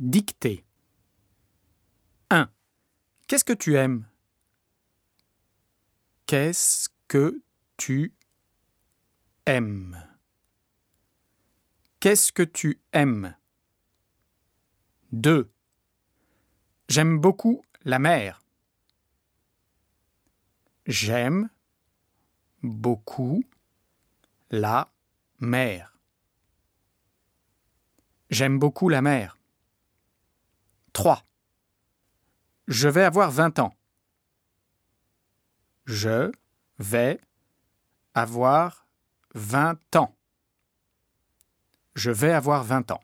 Dictée. 1. Qu'est-ce que tu aimes? Qu'est-ce que tu aimes? Qu'est-ce que tu aimes? 2. J'aime beaucoup la mer. J'aime beaucoup la mer. J'aime beaucoup la mer. 3. Je vais avoir vingt ans. Je vais avoir vingt ans. Je vais avoir vingt ans.